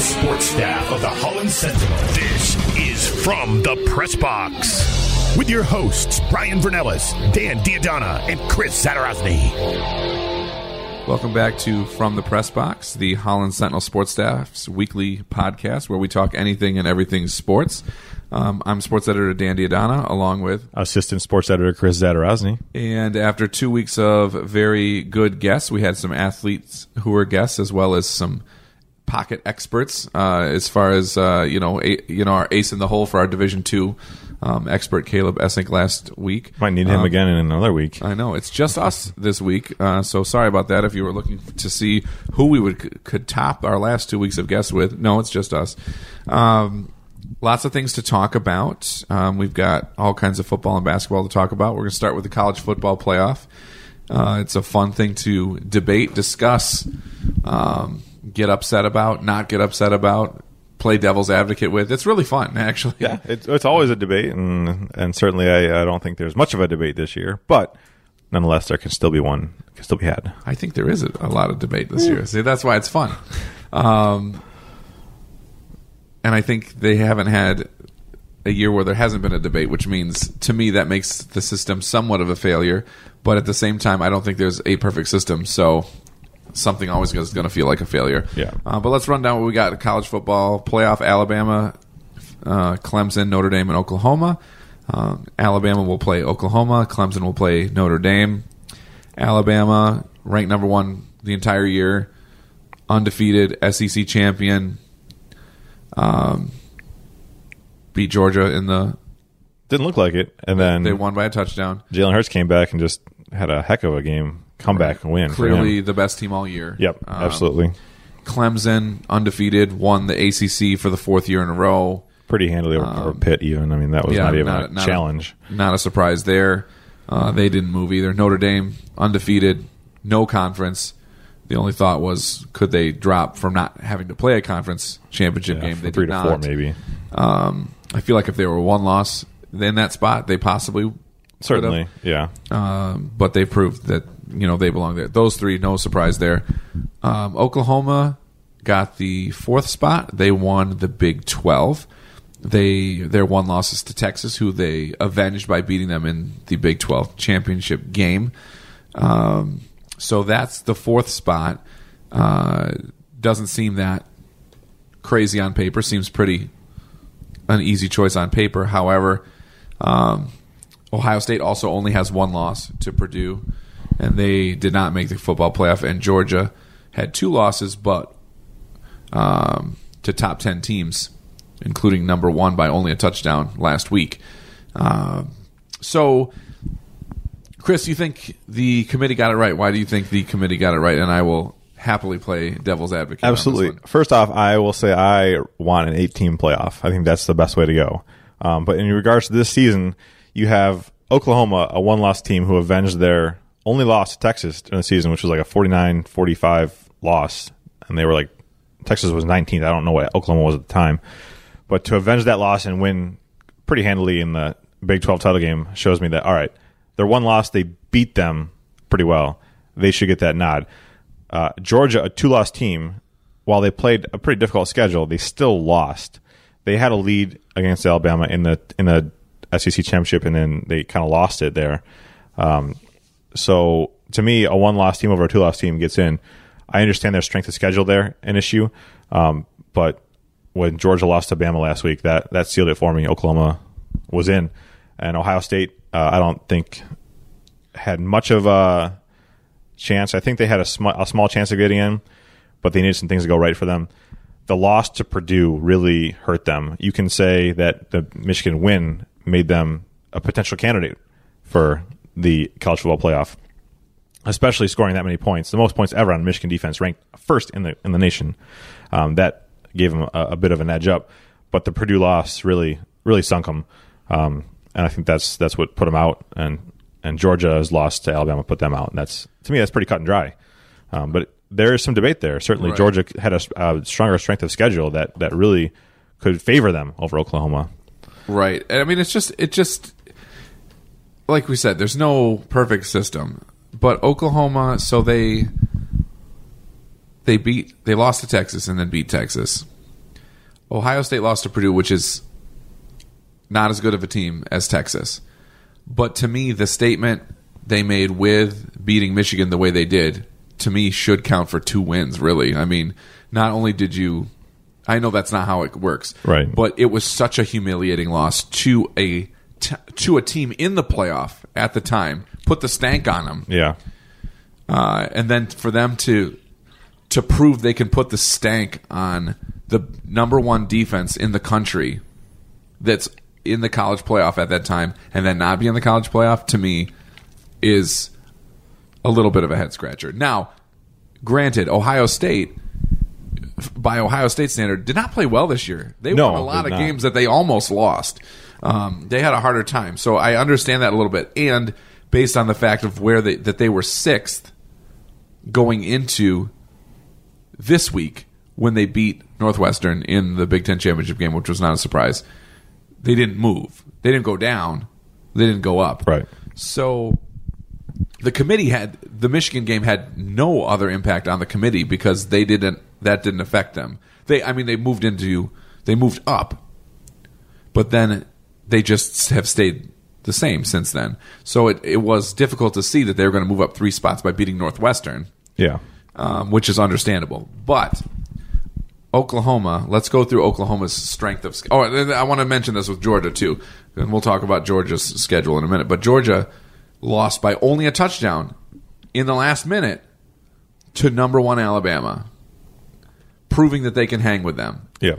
sports staff of the Holland Sentinel. This is From the Press Box with your hosts, Brian Vernellis, Dan D'Addona, and Chris Zadarozny. Welcome back to From the Press Box, the Holland Sentinel Sports Staff's weekly podcast where we talk anything and everything sports. Um, I'm sports editor Dan D'Addona, along with Assistant Sports Editor Chris Zadarozny. And after two weeks of very good guests, we had some athletes who were guests as well as some pocket experts uh, as far as uh, you know, a, you know, our ace in the hole for our Division Two um, expert Caleb Essink last week. Might need him Um, again in another week. I know it's just us this week, uh, so sorry about that. If you were looking to see who we would could top our last two weeks of guests with, no, it's just us. Um, lots of things to talk about. Um, we've got all kinds of football and basketball to talk about. We're going to start with the college football playoff. Uh, it's a fun thing to debate, discuss, um, get upset about, not get upset about, play devil's advocate with. It's really fun, actually. Yeah, it's, it's always a debate, and and certainly I, I don't think there's much of a debate this year, but nonetheless, there can still be one, can still be had. I think there is a, a lot of debate this year. See, that's why it's fun. Um, and I think they haven't had a year where there hasn't been a debate, which means to me that makes the system somewhat of a failure. But at the same time, I don't think there's a perfect system, so something always is going to feel like a failure. Yeah. Uh, but let's run down what we got: college football playoff, Alabama, uh, Clemson, Notre Dame, and Oklahoma. Um, Alabama will play Oklahoma. Clemson will play Notre Dame. Alabama ranked number one the entire year, undefeated SEC champion. Um, beat Georgia in the. Didn't look like it, and then They won by a touchdown. Jalen Hurts came back and just had a heck of a game, comeback and win. Clearly the best team all year. yep, Um, absolutely, Clemson undefeated won the ACC for the fourth year in a row. pretty handily over, over Pitt. Even I mean, that was um, yeah, not even not- a not a- challenge. Not a surprise there. Uh, they didn't move either. Notre Dame undefeated, no conference. The only thought was could they drop from not having to play a conference championship Yeah, game? They three did to not. four, maybe. Um, I feel like if they were one loss in that spot, they possibly Certainly, yeah. um, but they proved that you know they belong there. Those three, no surprise there. Um, Oklahoma got the fourth spot. They won the Big Twelve. They their one loss is to Texas, who they avenged by beating them in the Big Twelve championship game. Um, so that's the fourth spot. Uh, doesn't seem that crazy on paper. Seems pretty an easy choice on paper. However, um, Ohio State also only has one loss to Purdue, and they did not make the football playoff. And Georgia had two losses, but um, to top ten teams, including number one by only a touchdown last week. Um, so, Chris, you think the committee got it right? Why do you think the committee got it right? And I will happily play devil's advocate. on Absolutely. one. First off, I will say I want an eight-team playoff. I think that's the best way to go. Um, but in regards to this season, you have Oklahoma, a one-loss team who avenged their only loss to Texas during the season, which was like a 49-45 loss, and they were like Texas was 19th. I don't know what Oklahoma was at the time, but to avenge that loss and win pretty handily in the Big 12 title game shows me that all right, their one loss they beat them pretty well. They should get that nod. Uh, Georgia, a two-loss team, while they played a pretty difficult schedule, they still lost. They had a lead against Alabama in the in the SEC championship, and then they kind of lost it there. Um, so to me, a one-loss team over a two-loss team gets in. I understand their strength of schedule there an issue, um, but when Georgia lost to Bama last week, that that sealed it for me. Oklahoma was in, and Ohio State. Uh, I don't think had much of a chance. I think they had a, sm- a small chance of getting in, but they needed some things to go right for them. The loss to Purdue really hurt them. You can say that the Michigan win made them a potential candidate for the college football playoff, especially scoring that many points, the most points ever on Michigan defense, ranked first in the in the nation. Um, that gave them a, a bit of an edge up, but the Purdue loss really really sunk them, um, and I think that's that's what put them out. And and Georgia's loss to Alabama put them out. And that's to me that's pretty cut and dry. Um, but there is some debate there. Certainly, Right. Georgia had a, a stronger strength of schedule that that really could favor them over Oklahoma. Right. And I mean, it's just, it just, like we said, there's no perfect system. But Oklahoma, so they, they beat, they lost to Texas and then beat Texas. Ohio State lost to Purdue, which is not as good of a team as Texas. But to me, the statement they made with beating Michigan the way they did, to me, should count for two wins, really. I mean, not only did you. I know that's not how it works, Right. But it was such a humiliating loss to a t- to a team in the playoff at the time. Put the stank on them, Yeah. uh, and then for them to to prove they can put the stank on the number one defense in the country that's in the college playoff at that time and then not be in the college playoff to me is a little bit of a head scratcher. Now, granted, Ohio State by Ohio State standard did not play well this year. They No, won a lot did of not. games that they almost lost. Um, they had a harder time, so I understand that a little bit. And based on the fact of where they that they were sixth going into this week when they beat Northwestern in the Big Ten championship game, which was not a surprise. They didn't move. They didn't go down. They didn't go up. Right. So the committee had the Michigan game had no other impact on the committee because they didn't that didn't affect them. They I mean they moved into they moved up. But then they just have stayed the same since then. So it, it was difficult to see that they were going to move up three spots by beating Northwestern Yeah. um, which is understandable. But Oklahoma, let's go through Oklahoma's strength of. Oh, I want to mention this with Georgia too, and we'll talk about Georgia's schedule in a minute. But Georgia lost by only a touchdown in the last minute to number one Alabama, proving that they can hang with them Yeah.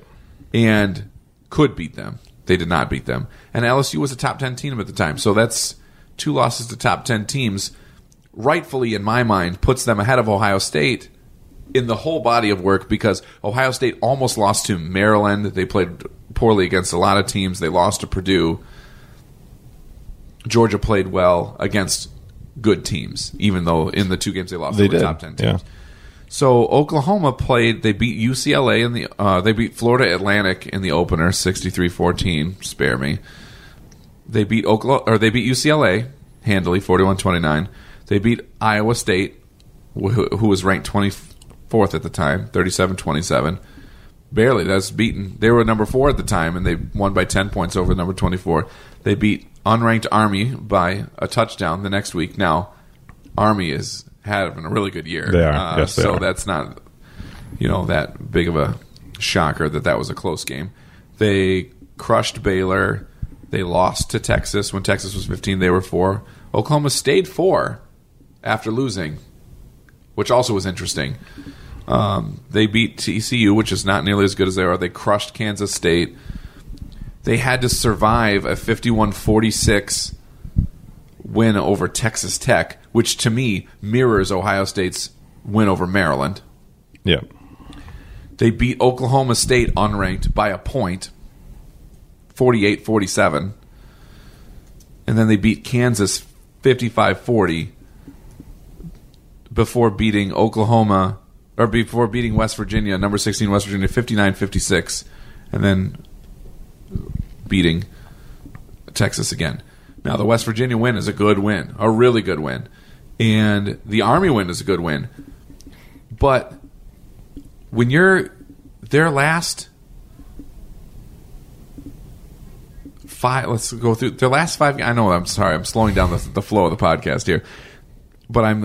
and could beat them. They did not beat them. And LSU was a top 10 team at the time. So that's two losses to top 10 teams. Rightfully, in my mind, puts them ahead of Ohio State in the whole body of work because Ohio State almost lost to Maryland. They played poorly against a lot of teams. They lost to Purdue. Georgia played well against good teams, even though in the two games they lost, They they were did. top 10 Yeah. So Oklahoma played. They beat UCLA in the. Uh, they beat Florida Atlantic in the opener, 63-14. Spare me. They beat Oklahoma or they beat UCLA handily, 41-29. They beat Iowa State, who, who was ranked twenty fourth at the time, 37-27. Barely. That's beaten. They were number four at the time, and they won by ten points over number twenty four. They beat unranked Army by a touchdown the next week. Now, Army is having a really good year. They are. Uh, Yes, they so are. that's not you know that big of a shocker that that was a close game. They crushed Baylor. They lost to Texas when Texas was 15. They were four. Oklahoma stayed four after losing, which also was interesting. Um, they beat TCU, which is not nearly as good as they are. They crushed Kansas State. They had to survive a 51 46 win over Texas Tech, which to me mirrors Ohio State's win over Maryland. Yeah. They beat Oklahoma State unranked by a point, 48 47. And then they beat Kansas 55 40 before beating Oklahoma, or before beating West Virginia, number 16 West Virginia, 59 56. And then beating Texas again. Now, the West Virginia win is a good win, a really good win. And the Army win is a good win. But when you're their last five let's go through their last five i know i'm sorry i'm slowing down the, the flow of the podcast here but i'm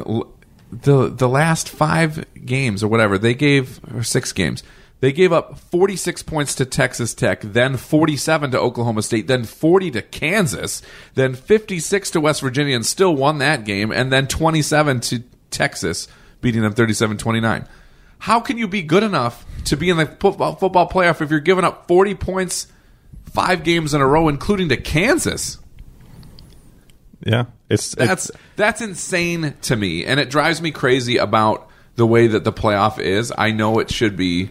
the the last five games or whatever they gave or six games they gave up 46 points to Texas Tech, then 47 to Oklahoma State, then 40 to Kansas, then 56 to West Virginia and still won that game, and then 27 to Texas, beating them 37 29. How can you be good enough to be in the football, football playoff if you're giving up 40 points five games in a row, including to Kansas? Yeah. It's, it's That's that's insane to me, and it drives me crazy about the way that the playoff is. I know it should be.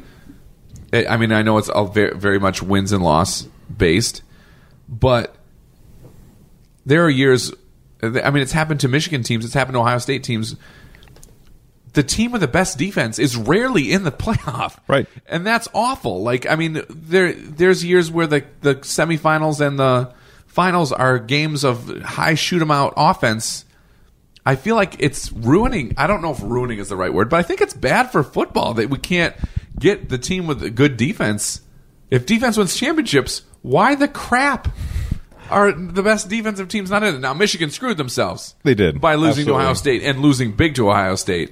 I I mean, I know it's all very, very much wins and loss based, but there are years. I mean, it's happened to Michigan teams. It's happened to Ohio State teams. The team with the best defense is rarely in the playoff, Right. And that's awful. Like, I mean, there there's years where the the semifinals and the finals are games of high shoot 'em out offense. I feel like it's ruining. I don't know if ruining is the right word, but I think it's bad for football that we can't get the team with a good defense If defense wins championships, why the crap are the best defensive teams not in it? Now Michigan screwed themselves. They did. by losing Absolutely. to Ohio State and losing big to Ohio State.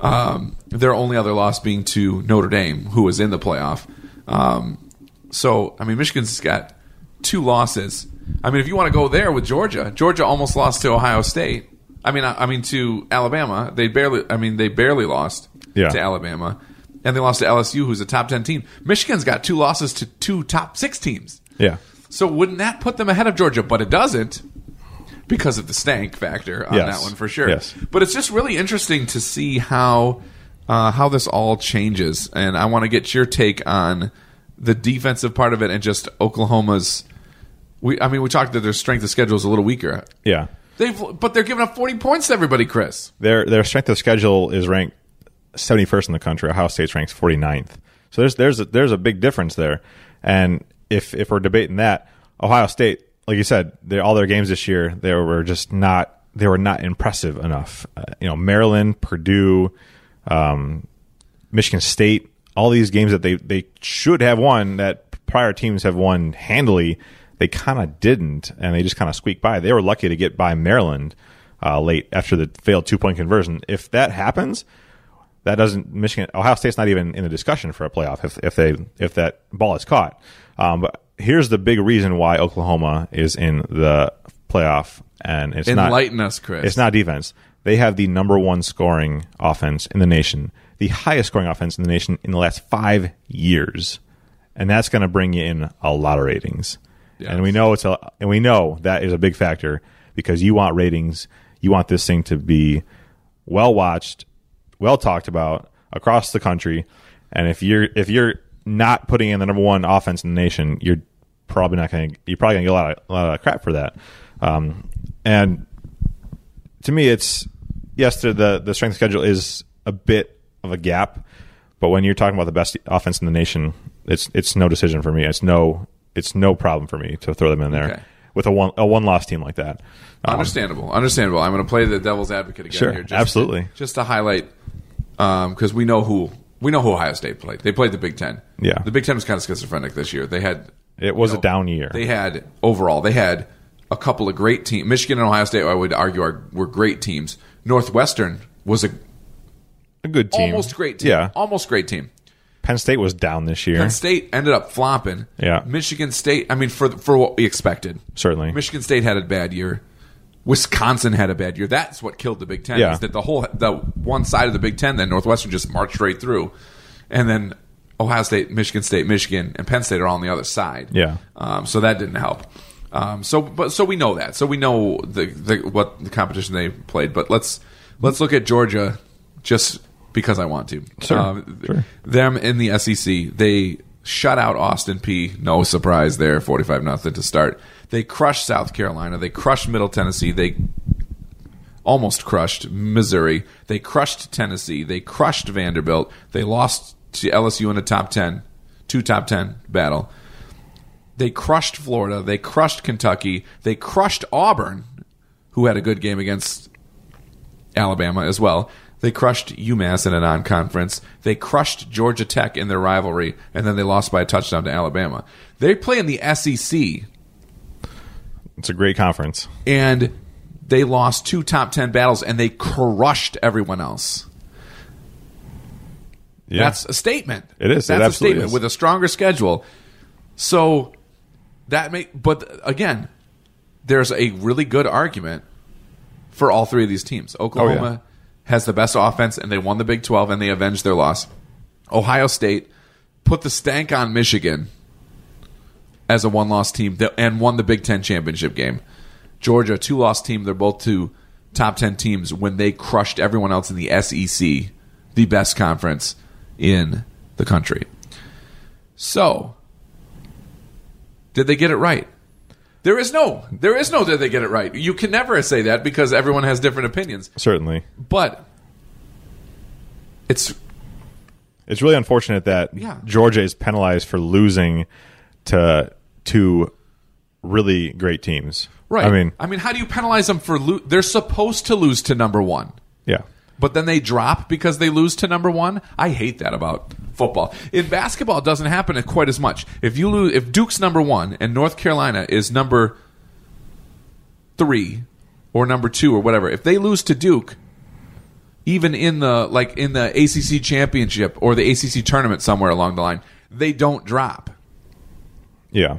Um, their only other loss being to Notre Dame, who was in the playoff. Um, so I mean, Michigan's got two losses. I mean, if you want to go there with Georgia, Georgia almost lost to Ohio State. I mean, I, I mean to Alabama. They barely. I mean, they barely lost Yeah. to Alabama, and they lost to LSU, who's a top ten team. Michigan's got two losses to two top six teams. Yeah. So wouldn't that put them ahead of Georgia? But it doesn't because of the stank factor on Yes. that one for sure. Yes. But it's just really interesting to see how uh, how this all changes, and I want to get your take on the defensive part of it and just Oklahoma's. We, I mean, we talked that their strength of schedule is a little weaker. Yeah. They've, but they're giving up forty points to everybody, Chris. Their their strength of schedule is ranked 71st in the country. Ohio State's ranked 49th. So there's there's a, there's a big difference there. And if if we're debating that, Ohio State, like you said, they all their games this year they were just not they were not impressive enough. Uh, you know, Maryland, Purdue, um, Michigan State, all these games that they they should have won that prior teams have won handily, they kind of didn't, and they just kind of squeaked by. They were lucky to get by Maryland uh, late after the failed two point conversion. If that happens, that doesn't Michigan Ohio State's not even in the discussion for a playoff if if they if that ball is caught. Um, but here's the big reason why Oklahoma is in the playoff, and it's not Enlighten us, Chris. it's not defense. They have the number one scoring offense in the nation, the highest scoring offense in the nation in the last five years, and that's going to bring you in a lot of ratings. Yes. And we know it's a, and we know that is a big factor because you want ratings. You want this thing to be well watched, well talked about across the country. And if you're if you're not putting in the number one offense in the nation, you're probably not going to you're probably going to get a lot of, a lot of crap for that. Um, and to me, it's yes, the, the strength schedule is a bit of a gap, but when you're talking about the best offense in the nation, it's it's no decision for me. It's no it's no problem for me to throw them in there Okay. with a one a one loss team like that. Um, Understandable. Understandable. I'm going to play the devil's advocate again Sure, here. Just absolutely. To, just to highlight, Um, because we know who we know who Ohio State played. They played the Big Ten. Yeah. the Big Ten was kind of schizophrenic this year. They had it was you know, a down year. They had overall. They had a couple of great teams. Michigan and Ohio State, I would argue, are were great teams. Northwestern was a a good team, almost great team. Yeah, almost great team. Penn State was down this year. Penn State ended up flopping. Yeah. Michigan State. I mean, for for what we expected, Certainly. Michigan State had a bad year. Wisconsin had a bad year. That's what killed the Big Ten. Yeah. Is that the whole the one side of the Big Ten? Then Northwestern just marched right through, and then Ohio State, Michigan State, Michigan, and Penn State are all on the other side. Yeah. Um, so that didn't help. Um, so, but so we know that. So we know the, the what the competition they played. But let's let's look at Georgia, just because I want to. Sure, Um, sure. Them in the SEC, they shut out Austin Peay No surprise there, forty-five nothing to start. They crushed South Carolina. They crushed Middle Tennessee. They almost crushed Missouri. They crushed Tennessee. They crushed Vanderbilt. They lost to LSU in a top 10, two top 10 battle. They crushed Florida. They crushed Kentucky. They crushed Auburn, who had a good game against Alabama as well. They crushed UMass in a non conference. They crushed Georgia Tech in their rivalry, and then they lost by a touchdown to Alabama. They play in the SEC It's a great conference. and they lost two top 10 battles and they crushed everyone else. Yeah. That's a statement. It is. It That's a statement is. with a stronger schedule. So that may, but again, there's a really good argument for all three of these teams. Oklahoma Oh, yeah. Has the best offense and they won the Big 12 and they avenged their loss. Ohio State put the stank on Michigan as a one-loss team that- and won the Big 10 championship game. Georgia, two-loss team, they're both two top 10 teams when they crushed everyone else in the SEC, the best conference in the country. So, did they get it right? There is no, there is no that they get it right. You can never say that because everyone has different opinions. Certainly. But it's It's really unfortunate that Yeah. Georgia is penalized for losing to two really great teams. right. I mean, I mean, how do you penalize them for lo- they're supposed to lose to number one? yeah. But then they drop because they lose to number one. I hate that about football. In basketball, it doesn't happen quite as much. If you lose, if Duke's number one and North Carolina is number three or number two or whatever, if they lose to Duke, even in the like in the ACC championship or the ACC tournament somewhere along the line, they don't drop Yeah.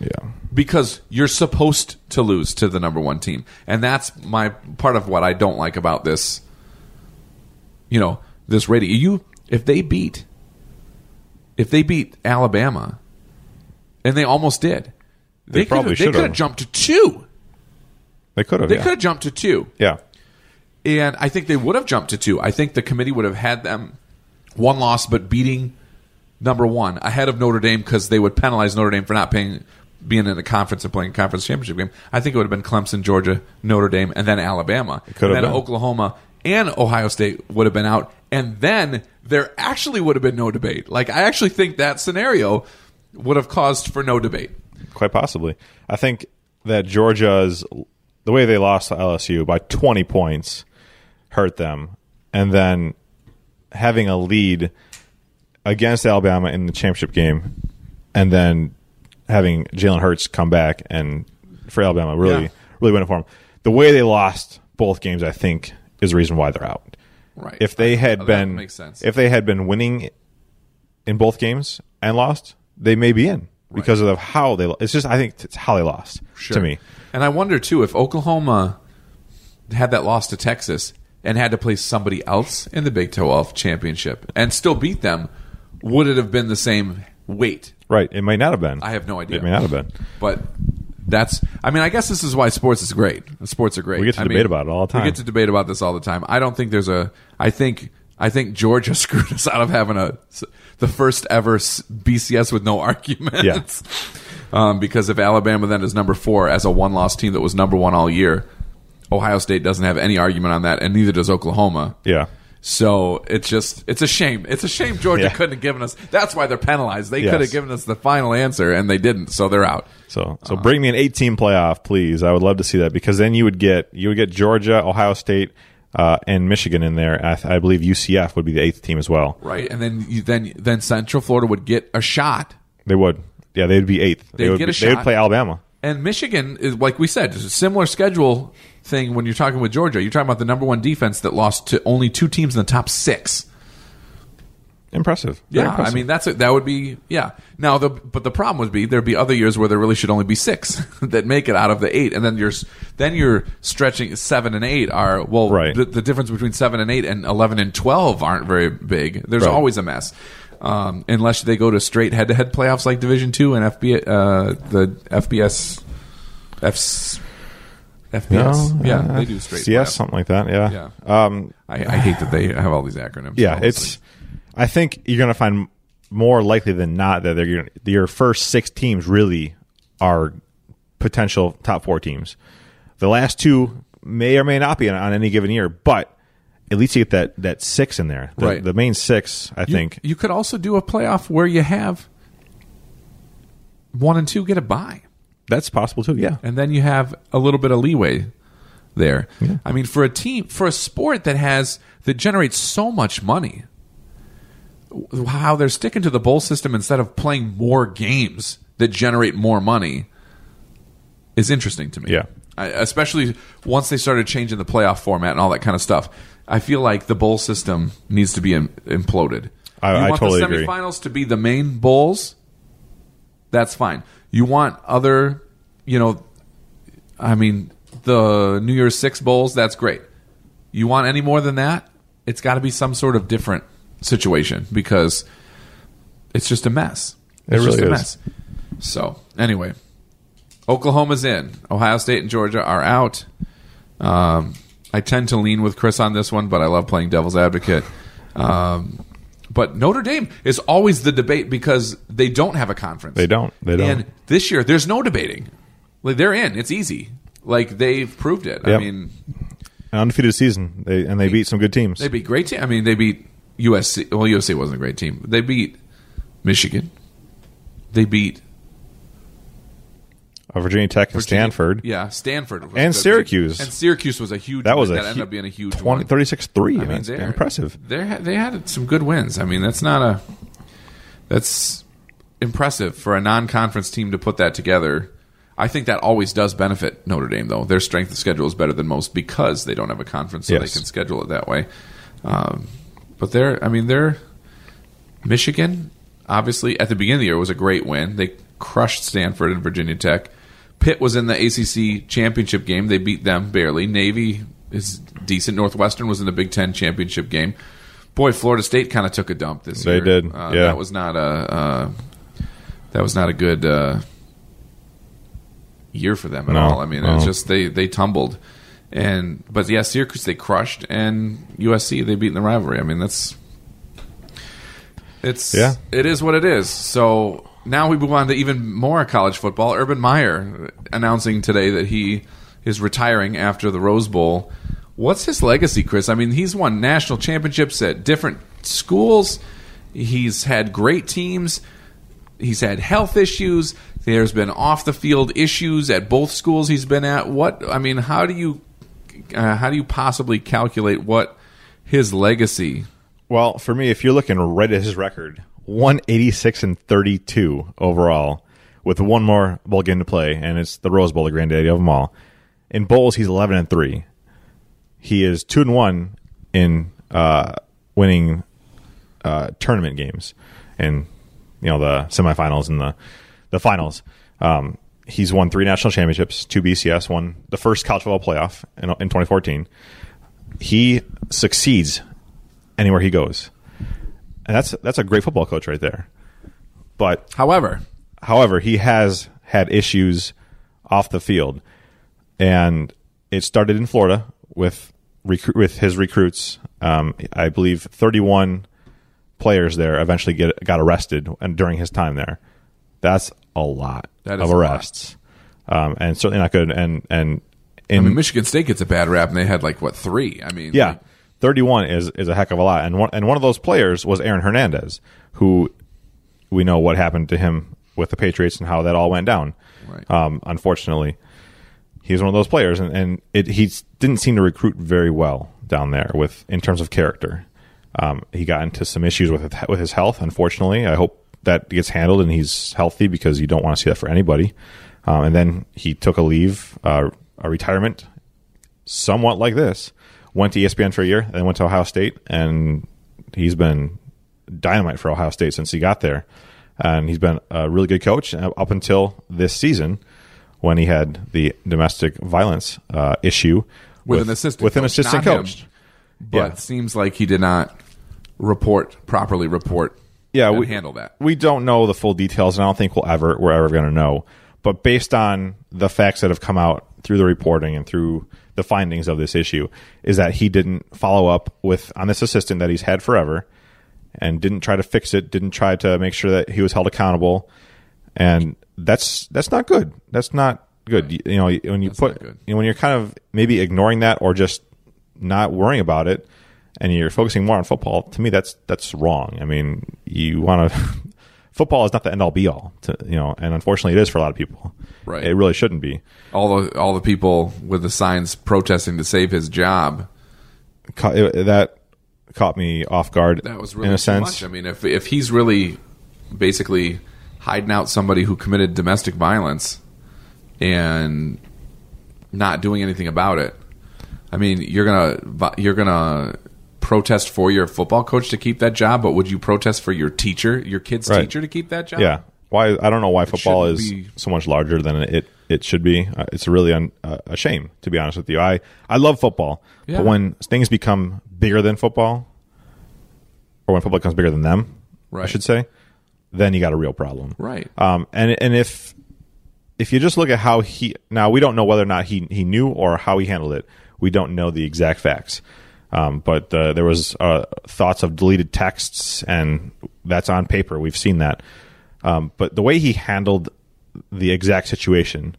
Yeah. because you're supposed to lose to the number one team, and that's my part of what I don't like about this. You know, this rating. You if they beat, if they beat Alabama, and they almost did, They could've- probably they could have jumped to two. They could have. They yeah. could have jumped to two. Yeah. And I think they would have jumped to two. I think the committee would have had them one loss, but beating number one ahead of Notre Dame because they would penalize Notre Dame for not paying, being in a conference and playing a conference championship game. I think it would have been Clemson, Georgia, Notre Dame, and then Alabama. could have then been. Oklahoma and Ohio State would have been out. And then there actually would have been no debate. Like, I actually think that scenario would have caused for no debate. Quite possibly. I think that Georgia's the way they lost to LSU by 20 points hurt them, and then having a lead against Alabama in the championship game, and then having Jalen Hurts come back and for Alabama really Yeah. really went for them. The way they lost both games, I think, is the reason why they're out. Right. If they had That been makes sense. if they had been winning in both games and lost, they may be in because of how they. It's just I think it's how they lost to me. And I wonder too if Oklahoma had that loss to Texas and had to play somebody else in the Big 12 championship and still beat them, would it have been the same weight? Right? It might not have been. I have no idea. It may not have been. But that's I mean, I guess this is why sports is great. Sports are great. We get to I debate mean, about it all the time. We get to debate about this all the time. I don't think there's a I think I think Georgia screwed us out of having a the first ever BCS with no arguments. Um, because if Alabama then is number four as a one loss team that was number one all year, Ohio State doesn't have any argument on that, and neither does Oklahoma. Yeah. So it's just it's a shame. It's a shame Georgia Yeah. couldn't have given us. That's why they're penalized. They Yes. could have given us the final answer, and they didn't. So they're out. So so bring me an 18 playoff, please. I would love to see that because then you would get you would get Georgia, Ohio State, uh, and Michigan in there. I, I believe UCF would be the eighth team as well. Right, and then you, then then Central Florida would get a shot, They would. Yeah, they'd be eighth. They'd they would get a be- They would play Alabama. And Michigan is like we said, it's a similar schedule thing. When you're talking with Georgia, you're talking about the number one defense that lost to only two teams in the top six. Impressive. Very Yeah, impressive. I mean that's it. That would be yeah. Now the but the problem would be there'd be other years where there really should only be six that make it out of the eight, and then you're then you're stretching seven and eight are well Right. the, the difference between seven and eight and eleven and twelve aren't very big. There's Right. always a mess. Um, unless they go to straight head-to-head playoffs like Division Two and FB, uh, the FBS, Fs, FBS, No, yeah, uh, they do straight. Yes, playoffs. something like that. Yeah. Yeah. Um, I, I hate that they have all these acronyms. yeah, honestly. it's. I think you're going to find more likely than not that they're gonna, your first six teams really are potential top four teams. The last two may or may not be on, on any given year, but at least you get that that six in there. The, Right. the main six, I You- think. you could also do a playoff where you have one and two get a bye, That's possible too. Yeah. and then you have a little bit of leeway there. I mean, for a team, for a sport that has that generates so much money, how they're sticking to the bowl system instead of playing more games that generate more money is interesting to me. Yeah. I, especially once they started changing the playoff format and all that kind of stuff. I feel like the bowl system needs to be im- imploded. I- you I want totally the agree. semifinals to be the main bowls. That's fine. You want other, you know, I mean, the New Year's Six bowls. That's great. You want any more than that? It's got to be some sort of different situation because it's just a mess. It It's just really a is. mess. So anyway, Oklahoma's in. Ohio State and Georgia are out. Um, I tend to lean with Chris on this one, but I love playing devil's advocate. Um, but Notre Dame is always the debate because they don't have a conference. They don't. They don't. And this year, there's no debating. Like they're in. It's easy. Like they've proved it. I mean, An undefeated season, they, and they beat some good teams. they beat great team. I mean, they beat USC. Well, USC wasn't a great team. They beat Michigan. They beat uh, Virginia Tech and Stanford. Yeah, Stanford was And. Syracuse. and Syracuse was a huge. That was win. a that hu- ended up being a huge 20, one. 36-3. I mean, they're impressive. They they had some good wins. I mean, that's not a that's impressive for a non-conference team to put that together. I think that always does benefit Notre Dame, though. Their strength of schedule is better than most because they don't have a conference, so Yes. they can schedule it that way. Um, but they're, I mean, they're Michigan. Obviously, at the beginning of the year, was a great win. They crushed Stanford and Virginia Tech. Pitt was in the ACC championship game. They beat them barely. Navy is decent. Northwestern was in the Big Ten championship game. Boy, Florida State kind of took a dump this They year. They did, Uh, yeah. That was not a uh, that was not a good uh, year for them at No, all. I mean, it's no. just they they tumbled. And but yeah, Syracuse they crushed, and USC they beat in the rivalry. I mean, that's it's Yeah. it is what it is. So now we move on to even more college football. Urban Meyer announcing today that he is retiring after the Rose Bowl. What's his legacy, Chris? I mean, he's won national championships at different schools. He's had great teams. He's had health issues. There's been off the field issues at both schools he's been at. What I mean, how do you uh, how do you possibly calculate what his legacy? Well, for me, if you're looking right at his record, 186 and 32 overall, with one more bowl game to play, and it's the Rose Bowl, the granddaddy of them all. In bowls, he's 11 and three. He is two and one in uh, winning uh, tournament games, and you know the semifinals and the the finals. Um, he's won three national championships, two BCS, won the first college football playoff in, in 2014. He succeeds anywhere he goes, and that's that's a great football coach right there. But However, However, he has had issues off the field, and it started in Florida with recru- with his recruits. Um, I believe thirty-one players there eventually get got arrested, and during his time there, that's a lot of a lot. arrests, um, and certainly not good. And and in I mean, Michigan State gets a bad rap, and they had like what three? I mean, yeah, thirty-one is is a heck of a lot. And one and one of those players was Aaron Hernandez, who we know what happened to him with the Patriots and how that all went down. Right. Um, unfortunately, he's one of those players, and, and it, he didn't seem to recruit very well down there with in terms of character. Um, he got into some issues with with his health. Unfortunately, I hope that gets handled and he's healthy because you don't want to see that for anybody. Um, and then he took a leave, uh, a retirement, somewhat like this. Went to ESPN for a year, then went to Ohio State, and he's been dynamite for Ohio State since he got there. And he's been a really good coach uh, up until this season when he had the domestic violence uh, issue with, an assistant, with an coach, assistant not him. coach. but Yeah. seems like he did not report properly. Report, yeah, and we handle that. We don't know the full details, and I don't think we'll ever we're ever going to know. But based on the facts that have come out through the reporting and through the findings of this issue, is that he didn't follow up with on this assistant that he's had forever, and didn't try to fix it, didn't try to make sure that he was held accountable, and that's that's not good. That's not good. You, you know, when you That's put you know, when you're kind of maybe ignoring that or just not worrying about it and you're focusing more on football to me that's that's wrong i mean you want to football is not the end all be all to you know and unfortunately it is for a lot of people Right. it really shouldn't be All the all the people with the signs protesting to save his job. Ca- it- that caught me off guard That was really in a too sense much. I mean, if if he's really basically hiding out somebody who committed domestic violence and not doing anything about it, I mean, you're gonna you're gonna protest for your football coach to keep that job, but would you protest for your teacher, your kid's Right. teacher, to keep that job? yeah why i don't know why football is be- so much larger than it it should be uh, it's really un, uh, a shame to be honest with you i i love football Yeah. but when things become bigger than football or when football becomes bigger than them i should say then you got a real problem Right. Um, and and if if you just look at how he now we don't know whether or not he he knew or how he handled it. We don't know the exact facts. Um, but uh, there was uh, thoughts of deleted texts, and that's on paper. We've seen that. Um, but the way he handled the exact situation,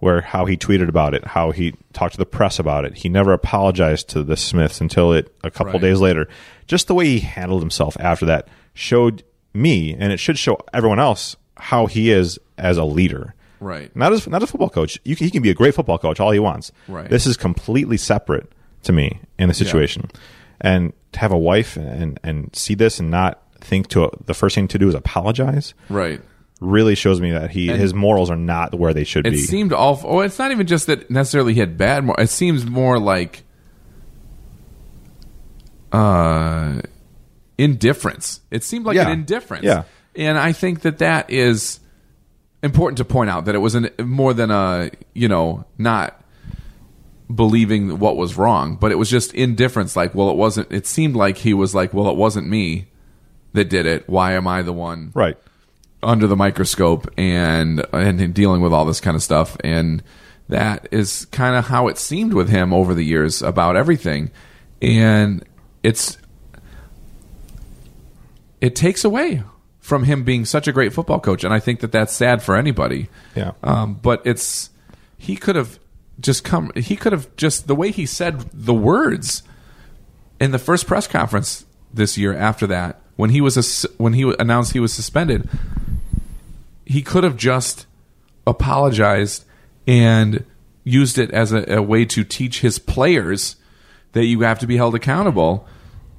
where how he tweeted about it, how he talked to the press about it, he never apologized to the Smiths until it a couple Right. days later. Just the way he handled himself after that showed me, and it should show everyone else, how he is as a leader. Right. Not as not a football coach. You can, he can be a great football coach all he wants. Right. This is completely separate to me in the situation, and to have a wife and and see this and not think to the first thing to do is apologize Right. really shows me that he And- his morals are not where they should It be. It seemed all. Oh, it's not even just that necessarily he had bad. More. It seems more like uh, indifference. It seemed like Yeah. an indifference. Yeah. and I think that that is important to point out that it was an, more than a you know not believing what was wrong, but it was just indifference. Like, well, it wasn't. It seemed like he was like, well, it wasn't me that did it. Why am I the one? right. under the microscope and and dealing with all this kind of stuff and that is kind of how it seemed with him over the years about everything and it's it takes away from him being such a great football coach and I think that that's sad for anybody Yeah. um, but it's he could have just come he could have just the way he said the words in the first press conference this year after that when he was a, when he announced he was suspended he could have just apologized and used it as a, a way to teach his players that you have to be held accountable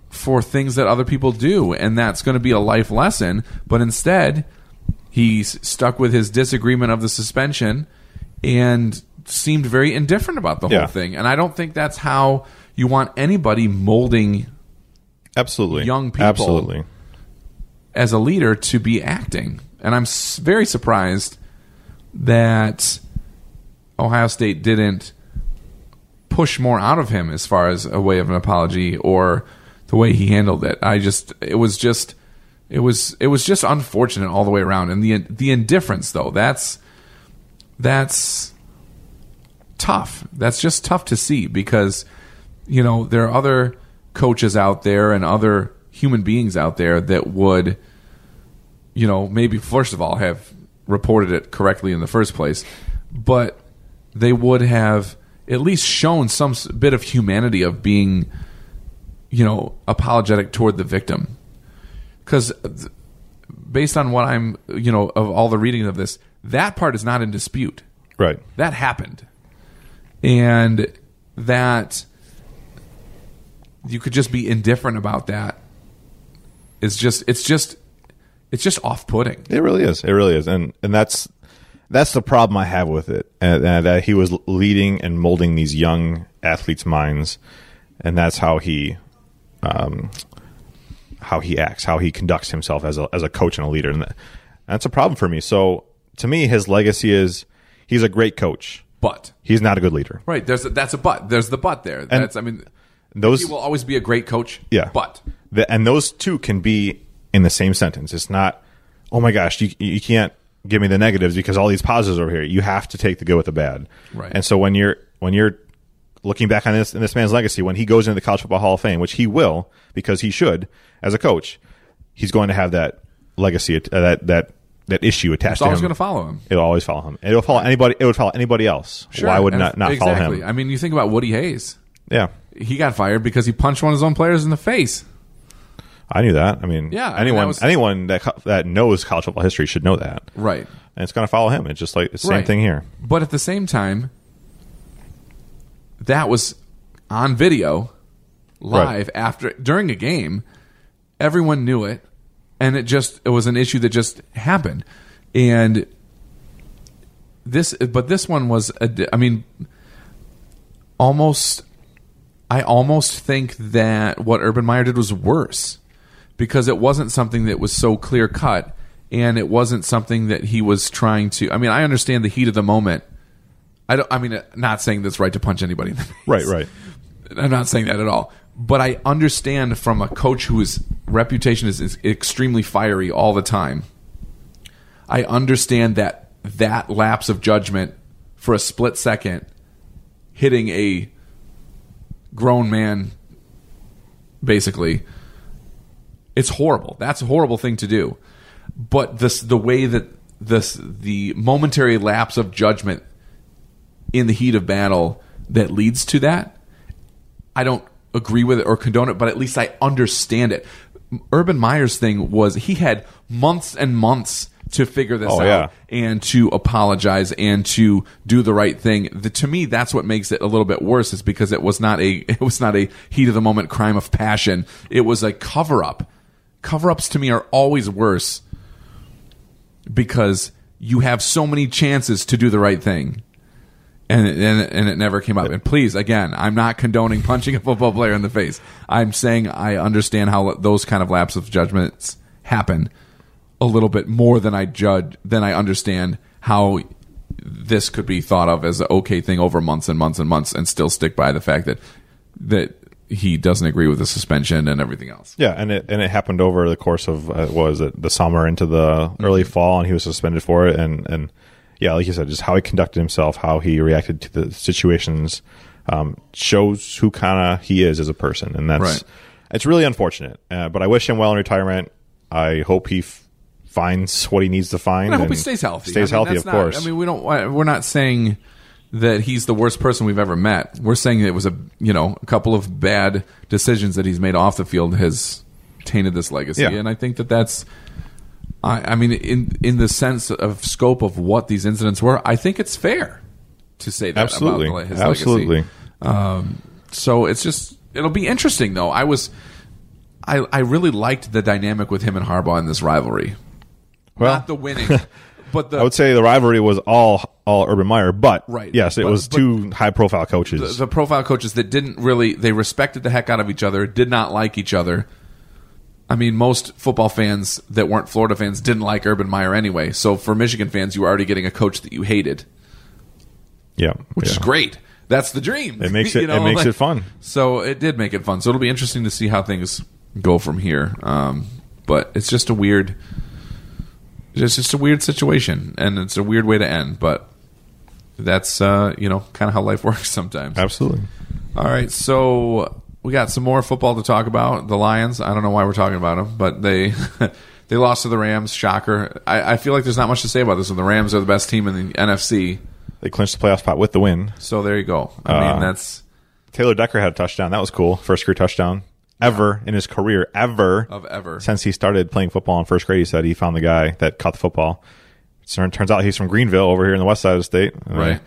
for things that other people do and that's going to be a life lesson. But instead he's stuck with his disagreement of the suspension and seemed very indifferent about the Yeah. whole thing and i don't think that's how you want anybody molding Absolutely. young people- Absolutely. as a leader to be acting. And I'm very surprised that Ohio State didn't push more out of him as far as a way of an apology or the way he handled it. I just it was just it was it was just unfortunate all the way around. And the the indifference though, that's that's tough. That's just tough to see because you know there are other coaches out there and other human beings out there that would you know maybe first of all have reported it correctly in the first place but they would have at least shown some bit of humanity of being you know apologetic toward the victim because based on what i'm you know of all the reading of this that part is not in dispute Right. that happened and that you could just be indifferent about that it's just it's just it's just off-putting It really is. It really is, and and that's that's the problem I have with it. And, and that he was leading and molding these young athletes' minds, and that's how he, um, how he acts, how he conducts himself as a as a coach and a leader, and that, that's a problem for me. So to me, his legacy is he's a great coach. But He's not a good leader. right there's a, that's a but there's the but there that's i mean Those he will always be a great coach Yeah. but The, and those two can be in the same sentence. It's not, oh my gosh, you, you can't give me the negatives because all these positives are over here. You have to take the good with the bad. Right. And so when you're when you're looking back on this in this man's legacy, when he goes into the College Football Hall of Fame, which he will because he should as a coach, he's going to have that legacy uh, that that that issue attached it's to always him. going to follow him It'll always follow him. It'll follow anybody. It would follow anybody else. Sure. Why would And not not exactly. follow him? i mean you think about woody hayes yeah, he got fired because he punched one of his own players in the face I knew that. I mean, Yeah, I mean, anyone that was- anyone that that knows college football history should know that. right and it's going to follow him. It's just like the same Right. thing here. But at the same time, that was on video, live Right. after during a game. Everyone knew it, and it just it was an issue that just happened. And this, but this one was, a I mean, almost. I almost think that what Urban Meyer did was worse because it wasn't something that was so clear cut and it wasn't something that he was trying to I mean I understand the heat of the moment I don't I mean not saying that's right to punch anybody in the face Right, right. I'm not saying that at all but I understand from a coach whose reputation is, is extremely fiery all the time. I understand that that lapse of judgment for a split second hitting a grown man basically it's horrible. That's a horrible thing to do. But this the way that this the momentary lapse of judgment in the heat of battle that leads to that i don't agree with it or condone it but at least i understand it urban meyer's thing was he had months and months to figure this Oh, out yeah. and to apologize and to do the right thing. The, to me, that's what makes it a little bit worse. Is because it was not a it was not a heat of the moment crime of passion. It was a cover up. Cover ups to me are always worse because you have so many chances to do the right thing. And it, and, it- and it never came up. And please, again, I'm not condoning punching a football player in the face. I'm saying I understand how those kind of lapses of judgments happen a little bit more than I judge than I understand how this could be thought of as an okay thing over months and months and months and still stick by the fact that that he doesn't agree with the suspension and everything else. Yeah, and it and it happened over the course of uh, what was it the summer into the early fall, and he was suspended for it. And and yeah, like you said, just how he conducted himself, how he reacted to the situations, um, shows who kind of he is as a person, and that's Right. it's really unfortunate. Uh, but I wish him well in retirement. I hope he f- finds what he needs to find. And I hope he stays healthy. Stays I mean, healthy, of not- course. I mean, we don't. We're not saying that he's the worst person we've ever met. We're saying that it was a you know a couple of bad decisions that he's made off the field has tainted this legacy, Yeah. and I think that that's. I, I mean, in in the sense of scope of what these incidents were, I think it's fair to say that Absolutely. about his Absolutely. legacy. Um, so it's just it'll be interesting though. I was. I, I really liked the dynamic with him and Harbaugh in this rivalry. Well- Not the winning, but the I would say the rivalry was all all Urban Meyer, but Right. yes, it But- was but- two high profile coaches. the profile coaches that didn't really they respected the heck out of each other, did not like each other. I mean, most football fans that weren't Florida fans didn't like Urban Meyer anyway. So for Michigan fans, you were already getting a coach that you hated, yeah, which yeah. is great. That's the dream. It makes it- You know, it makes like- it fun. So it did make it fun. So it'll be interesting to see how things go from here. Um, but it's just a weird, it's just a weird situation, and it's a weird way to end. But that's uh, you know kind of how life works sometimes. Absolutely. All right, so we got some more football to talk about. The Lions. I don't know why we're talking about them, but they they lost to the Rams. Shocker. I, I feel like there's not much to say about this one. The Rams are the best team in the NFC. They clinched the playoff spot with the win. So there you go. I Uh, mean, that's Taylor Decker had a touchdown. That was cool. First career touchdown ever in his career, ever. of ever. Since he started playing football in first grade, he said he found the guy that caught the football. Turn- Turns out he's from Greenville over here in the west side of the state. Uh, Right.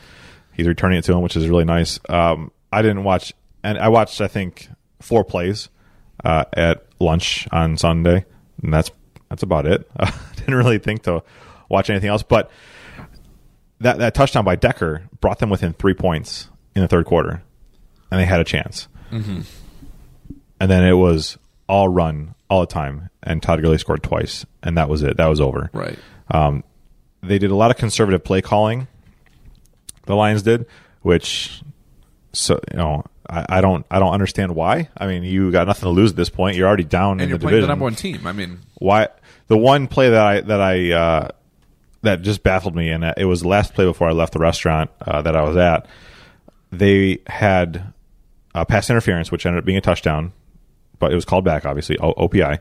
he's returning it to him, which is really nice. Um, I didn't watch, and I watched, I think, four plays uh, at lunch on Sunday, and that's that's about it. I didn't really think to watch anything else, but that that touchdown by Decker brought them within three points in the third quarter, and they had a chance. Mm-hmm. And then it was all run all the time, and Todd Gurley scored twice, and that was it. That was over. right. They did a lot of conservative play calling. The Lions did, which so you know I, I don't I don't understand why. I mean, you got nothing to lose at this point. You're already down And in you're the playing division. the number one team. I mean, why the one play that I that I uh, that just baffled me, and it was the last play before I left the restaurant uh, that I was at. They had uh, pass interference, which ended up being a touchdown, but it was called back, obviously O- OPI.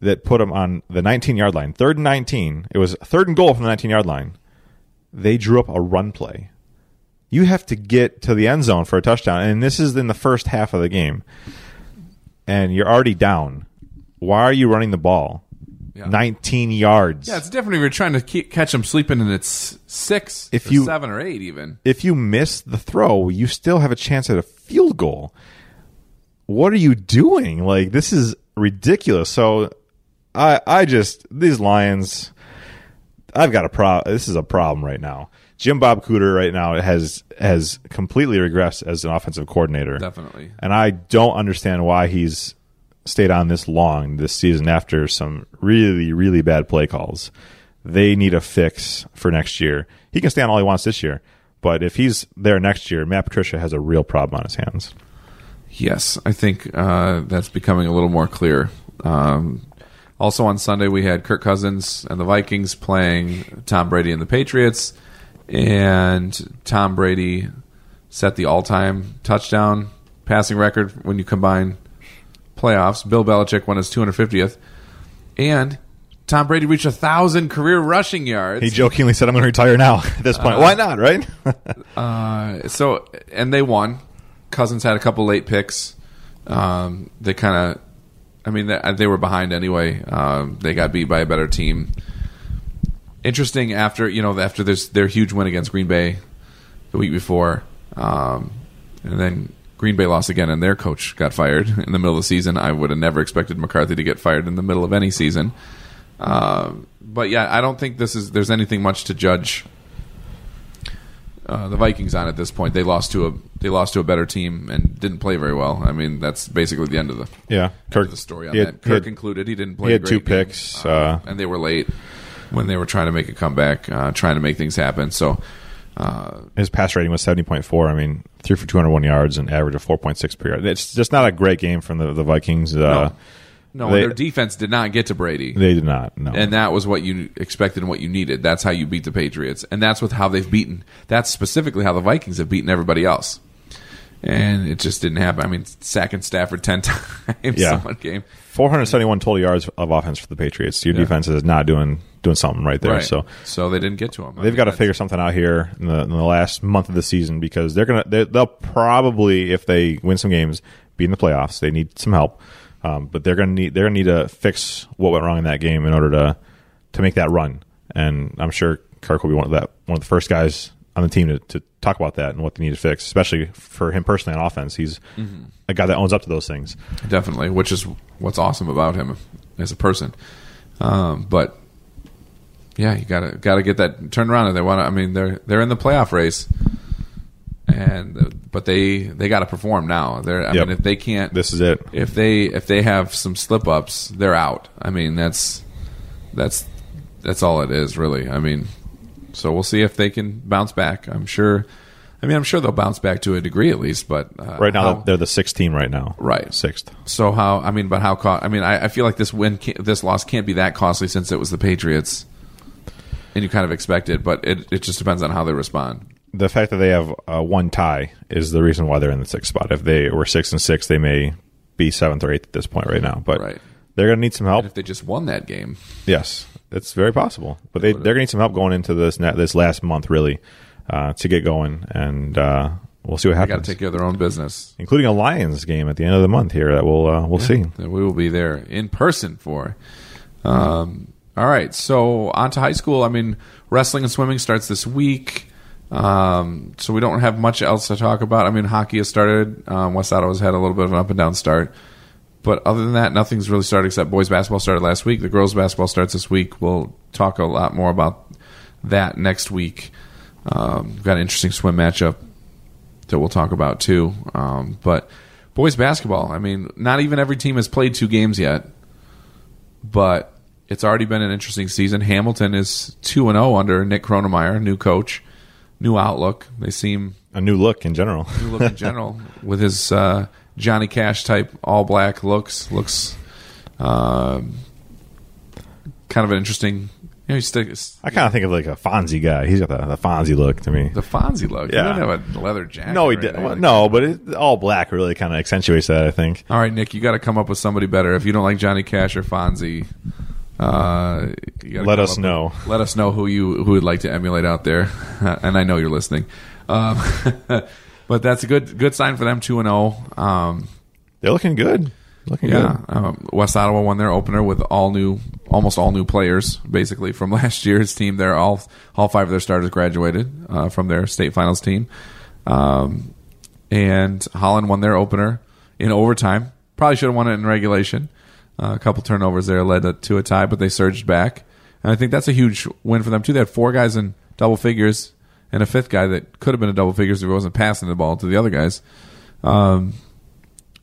That put them on the 19 yard line, third and 19. It was third and goal from the 19 yard line. They drew up a run play. You have to get to the end zone for a touchdown, and this is in the first half of the game, and you're already down. Why are you running the ball? Yeah. 19 yards. yeah, it's different if you're trying to keep, catch them sleeping and it's six, If or you- seven or eight, even. if you miss the throw, you still have a chance at a field goal. What are you doing? Like this is ridiculous. So I I just these Lions I've got a pro this is a problem right now. Jim Bob Cooter right now has has completely regressed as an offensive coordinator. Definitely. And I don't understand why he's stayed on this long this season after some really, really bad play calls. They need a fix for next year. He can stay on all he wants this year, but if he's there next year, Matt Patricia has a real problem on his hands. Yes, I think uh, that's becoming a little more clear. Um, also on Sunday, we had Kirk Cousins and the Vikings playing Tom Brady and the Patriots, and Tom Brady set the all-time touchdown passing record when you combine playoffs. Bill Belichick won his 250th, and Tom Brady reached a thousand career rushing yards. He jokingly said, "I'm going to retire now." At this point, why not? Right? Uh, so and they won. Cousins had a couple late picks. Um, they kind of, I mean, they, they were behind anyway. Um, they got beat by a better team, interesting after you know after this their huge win against Green Bay the week before, um, and then Green Bay lost again, and their coach got fired in the middle of the season. I would have never expected McCarthy to get fired in the middle of any season. Uh, but yeah, I don't think this is there's anything much to judge uh, the Vikings on at this point. They lost to a they lost to a better team and didn't play very well. I mean, that's basically the end of the Yeah, Kirk of the story on had- that. Kirk had- included, he didn't play. he had two picks, Uh, uh, and they were late when they were trying to make a comeback, uh, trying to make things happen. So. Uh, His pass rating was seventy point four. I mean, threw for two hundred one yards and average of four point six per yard. It's just not a great game from the the Vikings. Uh, no, They- their defense did not get to Brady. They did not. No, and that was what you expected and what you needed. That's how you beat the Patriots, and that's with how they've beaten. That's specifically how the Vikings have beaten everybody else, and it just didn't happen. I mean, sacking Stafford ten times Yeah. in one game, four hundred seventy one total yards of offense for the Patriots. Your defense is not doing doing something right there. right? So so they didn't get to him. They've mean, got to figure something out here in the, in the last month of the season because they're gonna they, they'll probably if they win some games be in the playoffs. They need some help, um, but they're gonna need they're gonna need to fix what went wrong in that game in order to to make that run. And I'm sure Kirk will be one of that one of the first guys on the team to, to talk about that and what they need to fix, especially for him personally on offense. He's Mm-hmm. a guy that owns up to those things. definitely, which is what's awesome about him as a person. Um, but yeah, you gotta gotta get that turned around. And they want. to I mean, they're they're in the playoff race, and but they they got to perform now. They're. I Yep. mean, if they can't, This is it. if they if they have some slip ups, they're out. I mean, that's that's that's all it is, really. I mean, so we'll see if they can bounce back. I'm sure. I mean, I'm sure they'll bounce back to a degree at least. But uh, Right now, how- they're the sixth team right now. Right. Sixth. so how? I mean, but how? Co- I mean, I, I feel like this win, this loss can't be that costly since it was the Patriots, and you kind of expect it. But it, it just depends on how they respond. the fact that they have uh, one tie is the reason why they're in the sixth spot. If they were six and six, they may be seventh or eighth at this point right now. But Right. they're going to need some help. And if they just won that game, yes, it's very possible. But they they're going to need some help going into this this last month really uh, to get going, and uh, we'll see what they Got to take care of their own business. Including a Lions game at the end of the month here that we'll uh, we'll see. that we will be there in person for. Um, all right, so on to high school. I mean, wrestling and swimming starts this week, um, so we don't have much else to talk about. I mean, hockey has started. Um, West Ottawa's had a little bit of an up and down start, but other than that, nothing's really started except boys basketball started last week. The girls basketball starts this week. We'll talk a lot more about that next week. Um, got an interesting swim matchup that we'll talk about too. Um, but boys basketball, I mean, not even every team has played two games yet, but it's already been an interesting season. Hamilton is two and zero under Nick Kronemeyer, new coach, new outlook. They seem A new look in general. new look in general with his uh, Johnny Cash type all black looks. Looks um, kind of an interesting. You know, still, I kind of think of like a Fonzie guy. He's got the, the Fonzie look to me. the Fonzie look. Yeah. He didn't have a leather jacket. no, he did. well, like no, but it, all black really kind of accentuates that. I think. All right, Nick, you got to come up with somebody better. If you don't like Johnny Cash or Fonzie, uh, Let us know. let us know who you who would like to emulate out there, and I know you're listening. Um, but that's a good good sign for them, two and zero. Um, They're looking good. Looking yeah, good. um, West Ottawa won their opener with all new, almost all new players, basically from last year's team. They're all all five of their starters graduated uh, from their state finals team, um, and Holland won their opener in overtime. Probably should have won it in regulation. Uh, a couple turnovers there led to a tie, but they surged back, and I think that's a huge win for them too. They had four guys in double figures and a fifth guy that could have been a double figures if he wasn't passing the ball to the other guys. Um,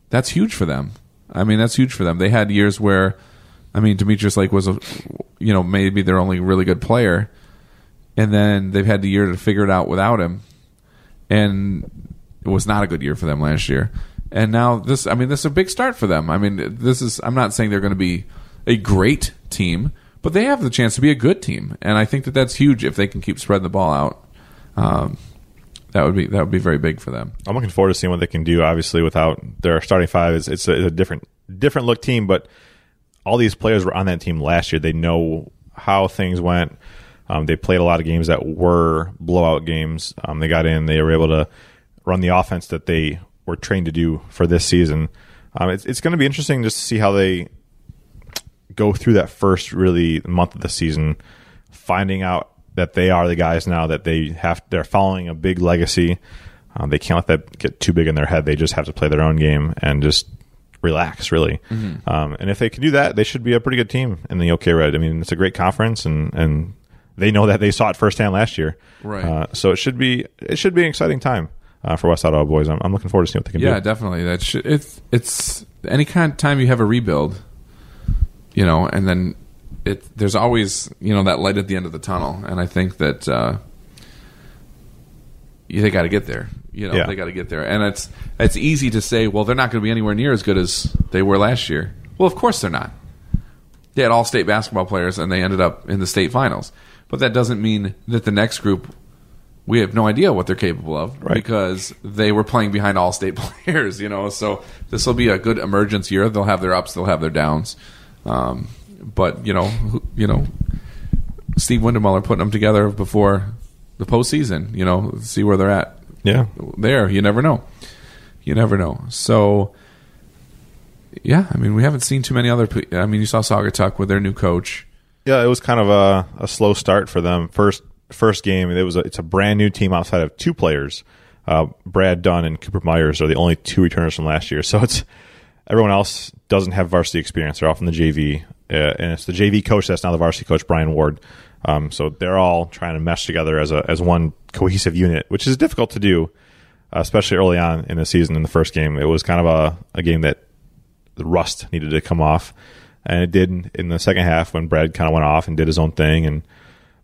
that's huge for them. I mean, that's huge for them. They had years where, I mean, Demetrius Lake was a, you know, maybe their only really good player, and then they've had the year to figure it out without him, and it was not a good year for them last year. And now this, I mean, this is a big start for them. I mean, this is. I'm not saying they're going to be a great team, but they have the chance to be a good team, and I think that that's huge if they can keep spreading the ball out. Um, that would be that would be very big for them. I'm looking forward to seeing what they can do. Obviously, without their starting five, it's, it's, a, different different look team. But all these players were on that team last year. They know how things went. Um, they played a lot of games that were blowout games. Um, they got in. They were able to run the offense that they were trained to do for this season. Um, it's it's going to be interesting just to see how they go through that first really month of the season. finding out that they are the guys now that they have. They're following a big legacy. Um, they can't let that get too big in their head. They just have to play their own game and just relax, really. Mm-hmm. Um, and if they can do that, they should be a pretty good team in the OK Red. I mean, it's a great conference, and and they know that they saw it firsthand last year. Right. Uh, so it should be it should be an exciting time uh, for West Ottawa boys. I'm, I'm looking forward to seeing what they can Yeah, do. Yeah, definitely. That should, it's it's any kind of time you have a rebuild, you know, and then it there's always you know that light at the end of the tunnel, and I think that uh, you, they got to get there. You know, Yeah. they got to get there, and it's it's easy to say, well, they're not going to be anywhere near as good as they were last year. Well, of course they're not. They had all state basketball players, and they ended up in the state finals. But that doesn't mean that the next group we have no idea what they're capable of Right. because they were playing behind all state players, you know. So this will be a good emergence year. They'll have their ups, they'll have their downs. Um, but you know, you know, Steve Windemuller putting them together before the postseason. You know, see where they're at. Yeah. There, you never know. You never know. So, yeah, I mean, we haven't seen too many other. I mean, you saw Saugatuck with their new coach. Yeah, it was kind of a, a slow start for them. First first game, it was a, it's a brand new team outside of two players. Uh, Brad Dunn and Cooper Myers are the only two returners from last year. So it's everyone else doesn't have varsity experience. They're all from the JV, uh, and it's the JV coach that's now the varsity coach, Brian Ward. Um, so they're all trying to mesh together as a as one cohesive unit, which is difficult to do, uh, especially early on in the season. In the first game, it was kind of a, a game that the rust needed to come off, and it did in the second half when Brad kind of went off and did his own thing, and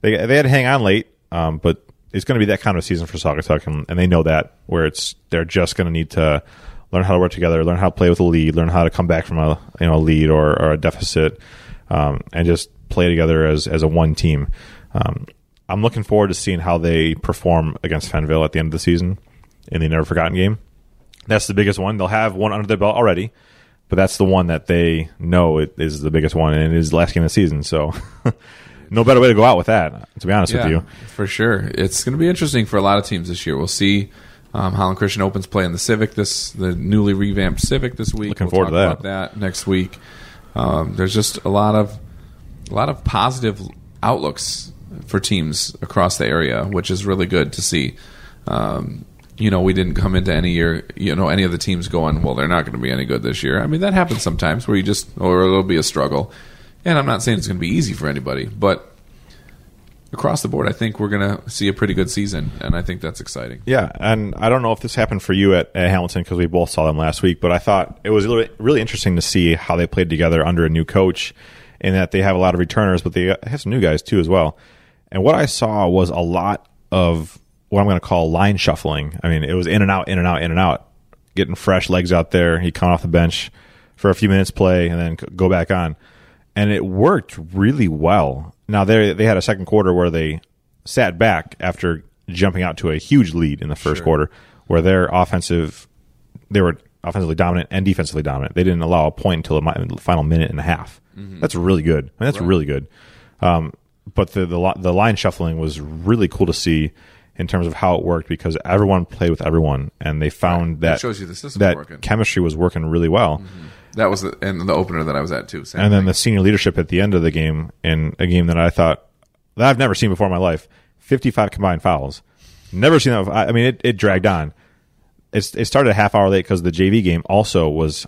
they they had to hang on late. Um, but it's going to be that kind of season for Saugatuck, and, and they know that where it's they're just going to need to learn how to work together, learn how to play with a lead, learn how to come back from a you know a lead or, or a deficit, um, and just play together as as a one team. Um, I'm looking forward to seeing how they perform against Fenville at the end of the season in the Never Forgotten game. That's the biggest one. They'll have one under their belt already, but that's the one that they know it is the biggest one, and it is the last game of the season. So, no better way to go out with that. To be honest with you, for sure. It's going to be interesting for a lot of teams this year. We'll see. Um, Holland Christian opens play in the Civic this the newly revamped Civic this week. Looking we'll forward talk to that. about that next week. Um, there's just a lot of a lot of positive outlooks for teams across the area, which is really good to see. Um, you know, we didn't come into any year, you know, any of the teams going, well, they're not going to be any good this year. I mean, that happens sometimes where you just, or it'll be a struggle. And I'm not saying it's going to be easy for anybody, but across the board, I think we're going to see a pretty good season, and I think that's exciting. Yeah, and I don't know if this happened for you at, at Hamilton because we both saw them last week, but I thought it was really, interesting to see how they played together under a new coach, in that they have a lot of returners, but they have some new guys too as well. And what I saw was a lot of what I'm going to call line shuffling. I mean, it was in and out, in and out, in and out, getting fresh legs out there. He come off the bench for a few minutes, play, and then go back on, and it worked really well. Now they they had a second quarter where they sat back after jumping out to a huge lead in the first quarter, where their offensive they were offensively dominant and defensively dominant. They didn't allow a point until the final minute and a half. That's really good. I mean, that's really good. Um, but the, the the line shuffling was really cool to see in terms of how it worked because everyone played with everyone and they found Right. that That shows you the system's that chemistry was working really well. That was the, and the opener that I was at too. Same And then thing. the senior leadership at the end of the game in a game that I thought that I've never seen before in my life. Fifty-five combined fouls. Never seen that. I I mean, it, it dragged on. It's, it started a half hour late because the JV game also was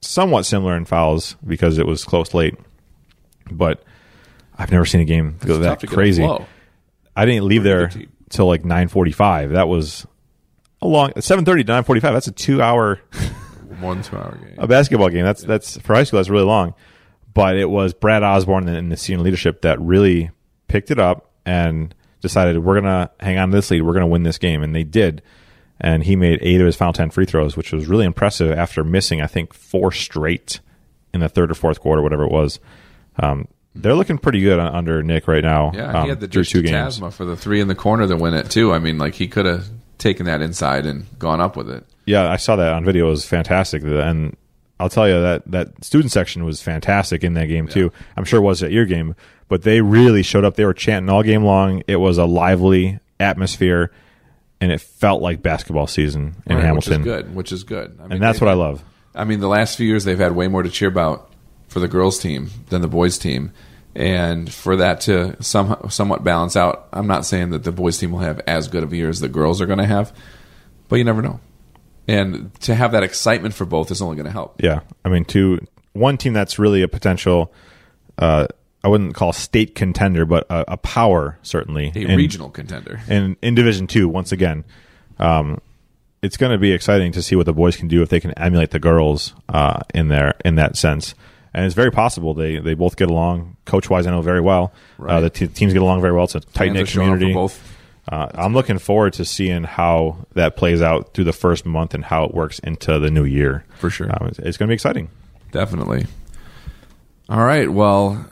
somewhat similar in fouls because it was close late. But I've never seen a game go It's that tough to get a crazy. I didn't leave there till like nine forty-five. That was a long seven thirty to nine forty-five. That's a two-hour Than two hour game. a basketball game. That's that's for high school. That's really long, but it was Brad Osborne and the senior leadership that really picked it up and decided we're gonna hang on to this lead. We're gonna win this game, and they did. And he made eight of his final ten free throws, which was really impressive after missing I think four straight in the third or fourth quarter, whatever it was. Um, they're looking pretty good under Nick right now. Yeah, um, he had the through two games. For the three in the corner to win it too. I mean, like he could have taken that inside and gone up with it. Yeah, I saw that on video. It was fantastic, and I'll tell you that that student section was fantastic in that game too. I'm sure it was at your game, but they really showed up. They were chanting all game long. It was a lively atmosphere, and it felt like basketball season in Right, Hamilton. which is good. Which is good. I mean, and that's what I love. I mean, the last few years they've had way more to cheer about for the girls' team than the boys' team, and for that to some, somewhat balance out, I'm not saying that the boys team will have as good of a year as the girls are going to have, but you never know. And to have that excitement for both is only going to help. Yeah, I mean, two one team that's really a potential. Uh, I wouldn't call state contender, but a, a power certainly. A in- regional contender. and in Division Two, once again, um, it's going to be exciting to see what the boys can do if they can emulate the girls uh, in there in that sense. And it's very possible they they both get along. Coach wise, I know very well. Uh, the t- teams get along very well. It's a tight knit community. both. Uh, I'm looking forward to seeing how that plays out through the first month and how it works into the new year. For sure. um, it's, it's going to be exciting. Definitely. All right. Well,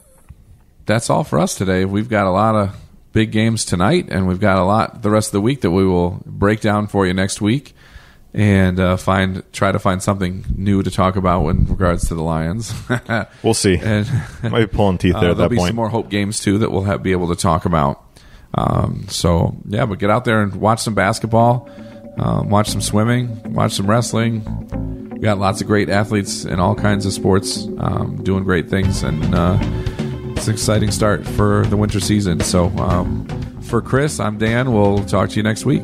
that's all for us today. We've got a lot of big games tonight, and we've got a lot the rest of the week that we will break down for you next week, and uh, find try to find something new to talk about in regards to the Lions. We'll see. and Might be pulling teeth uh, there at there'll be some more hope games too that we'll have, be able to talk about. Um, so yeah, but get out there and watch some basketball, um, watch some swimming, watch some wrestling. We got lots of great athletes in all kinds of sports um, doing great things, and uh, it's an exciting start for the winter season. So um, for Chris, I'm Dan. We'll talk to you next week.